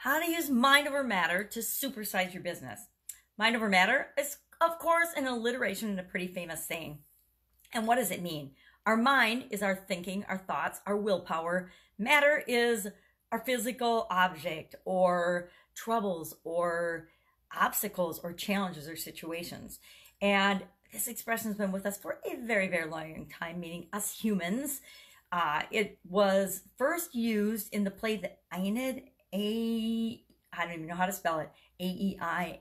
how to use mind over matter to supersize your business. Mind over matter is, of course, an alliteration and a pretty famous saying. And what does it mean? Our mind is our thinking, our thoughts, our willpower. Matter is our physical object or troubles or obstacles or challenges or situations. And this expression has been with us for a very, very long time, meaning us humans. Uh, it was first used in the play The Aeneid, A, I don't even know how to spell it, A E I,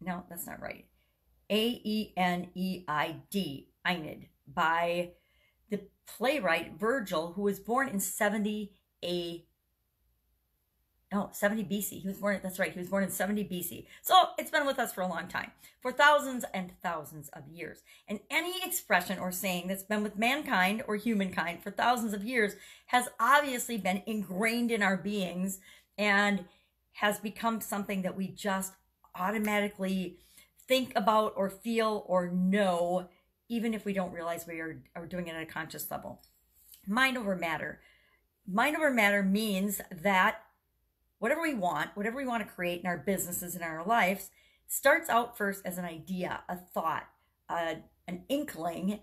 no, that's not right, A E N E I D, Aeneid, by the playwright Virgil, who was born in 70 A no, 70 BC. He was born, that's right, he was born in 70 BC. So it's been with us for a long time, for thousands and thousands of years. And any expression or saying that's been with mankind or humankind for thousands of years has obviously been ingrained in our beings and has become something that we just automatically think about or feel or know, even if we don't realize we are, are doing it at a conscious level. Mind over matter. Mind over matter means that whatever we want, whatever we want to create in our businesses and our lives, starts out first as an idea, a thought, a, an inkling,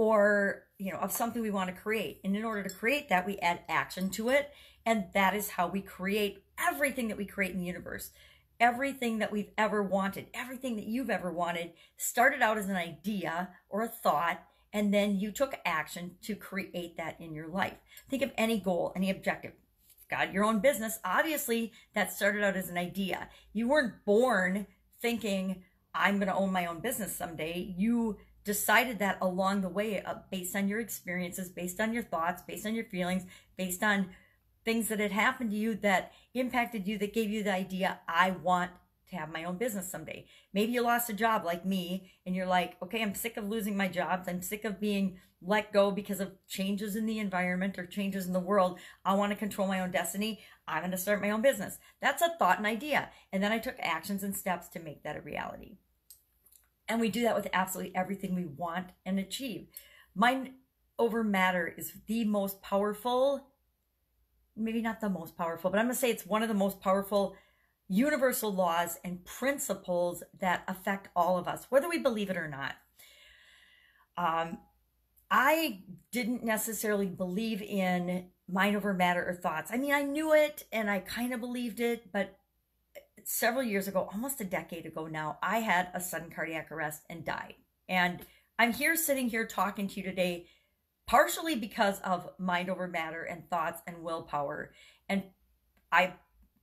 or you know, of something we want to create. And in order to create that, we add action to it, and that is how we create everything that we create in the universe. Everything that we've ever wanted, everything that you've ever wanted, started out as an idea or a thought, and then you took action to create that in your life. Think of any goal, any objective got your own business, obviously that started out as an idea. You weren't born thinking, I'm going to own my own business someday. You decided that along the way uh, based on your experiences, based on your thoughts, based on your feelings, based on things that had happened to you that impacted you, that gave you the idea, I want to have my own business someday. Maybe you lost a job like me and you're like, okay, I'm sick of losing my jobs. I'm sick of being let go because of changes in the environment or changes in the world. I want to control my own destiny. I'm going to start my own business. That's a thought and idea. And then I took actions and steps to make that a reality. And we do that with absolutely everything we want and achieve. Mind over matter is the most powerful, maybe not the most powerful, but I'm going to say it's one of the most powerful universal laws and principles that affect all of us, whether we believe it or not. Um, I didn't necessarily believe in mind over matter or thoughts. I mean, I knew it and I kind of believed it, but several years ago, almost a decade ago now, I had a sudden cardiac arrest and died. And I'm here sitting here talking to you today, partially because of mind over matter and thoughts and willpower. And I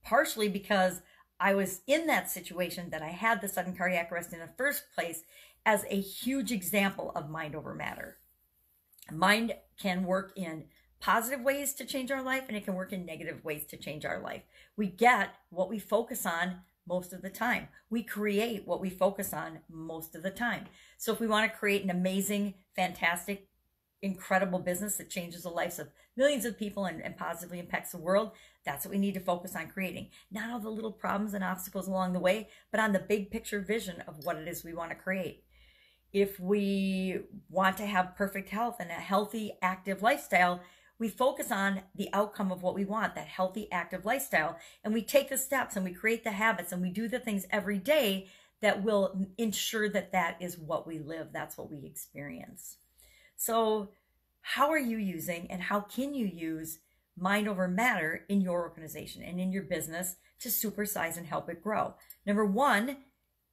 partially because I was in that situation that I had the sudden cardiac arrest in the first place as a huge example of mind over matter. Mind can work in positive ways to change our life and it can work in negative ways to change our life. We get what we focus on most of the time. We create what we focus on most of the time. So if we want to create an amazing, fantastic, incredible business that changes the lives of millions of people and, and positively impacts the world, that's what we need to focus on creating. Not all the little problems and obstacles along the way, but on the big picture vision of what it is we want to create if we want to have perfect health and a healthy, active lifestyle, we focus on the outcome of what we want, that healthy, active lifestyle. And we take the steps and we create the habits and we do the things every day that will ensure that that is what we live. That's what we experience. So, how are you using and how can you use mind over matter in your organization and in your business to supersize and help it grow? Number one,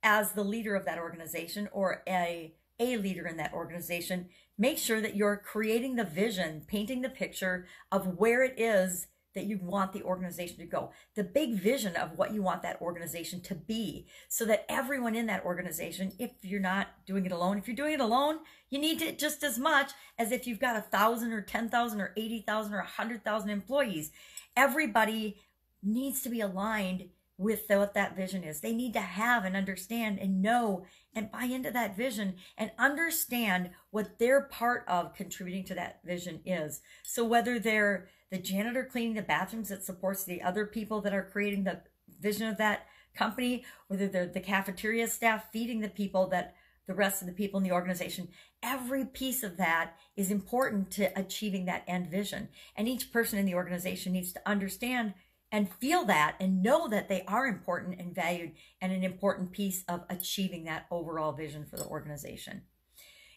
as the leader of that organization or a a leader in that organization, make sure that you're creating the vision, painting the picture of where it is that you want the organization to go, the big vision of what you want that organization to be, so that everyone in that organization, if you're not doing it alone, if you're doing it alone, you need it just as much as if you've got a thousand or 10,000 or 80,000 or a hundred thousand employees. Everybody needs to be aligned with what that vision is. They need to have and understand and know and buy into that vision and understand what their part of contributing to that vision is. So whether they're the janitor cleaning the bathrooms that supports the other people that are creating the vision of that company, whether they're the cafeteria staff feeding the people that the rest of the people in the organization, every piece of that is important to achieving that end vision. And each person in the organization needs to understand and feel that and know that they are important and valued and an important piece of achieving that overall vision for the organization.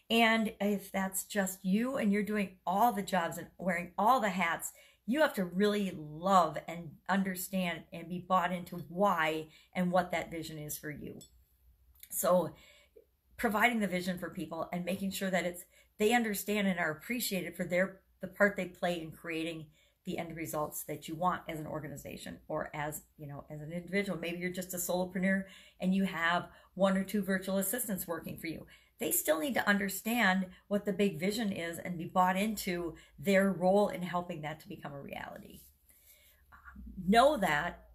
And if that's just you and you're doing all the jobs and wearing all the hats, you have to really love and understand and be bought into why and what that vision is for you. So, providing the vision for people and making sure that it's they understand and are appreciated for their the part they play in creating the end results that you want as an organization or as you know as an individual. Maybe you're just a solopreneur and you have one or two virtual assistants working for you. They still need to understand what the big vision is and be bought into their role in helping that to become a reality. Um, know that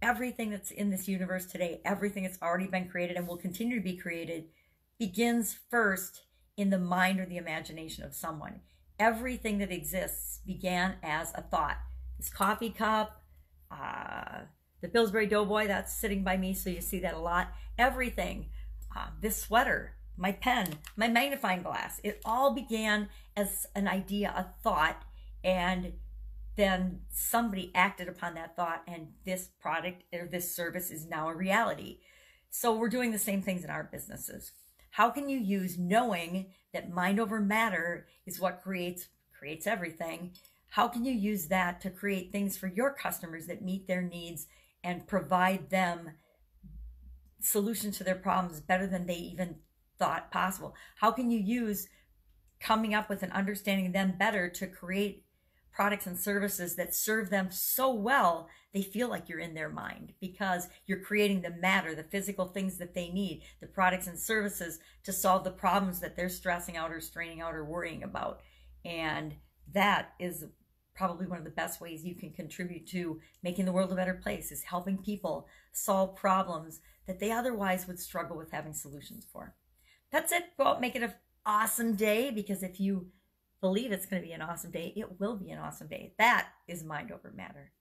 everything that's in this universe today everything that's already been created and will continue to be created begins first in the mind or the imagination of someone everything that exists began as a thought. This coffee cup, uh, the Pillsbury Doughboy that's sitting by me, so you see that a lot. Everything, uh, this sweater, my pen, my magnifying glass, it all began as an idea, a thought, and then somebody acted upon that thought, and this product or this service is now a reality. So we're doing the same things in our businesses. How can you use knowing that mind over matter is what creates creates everything? How can you use that to create things for your customers that meet their needs and provide them solutions to their problems better than they even thought possible? How can you use coming up with and understanding them better to create products and services that serve them so well they feel like you're in their mind because you're creating the matter the physical things that they need the products and services to solve the problems that they're stressing out or straining out or worrying about. And that is probably one of the best ways you can contribute to making the world a better place is helping people solve problems that they otherwise would struggle with having solutions for. That's it. Go out make it an awesome day because if you believe it's going to be an awesome day, it will be an awesome day. That is mind over matter.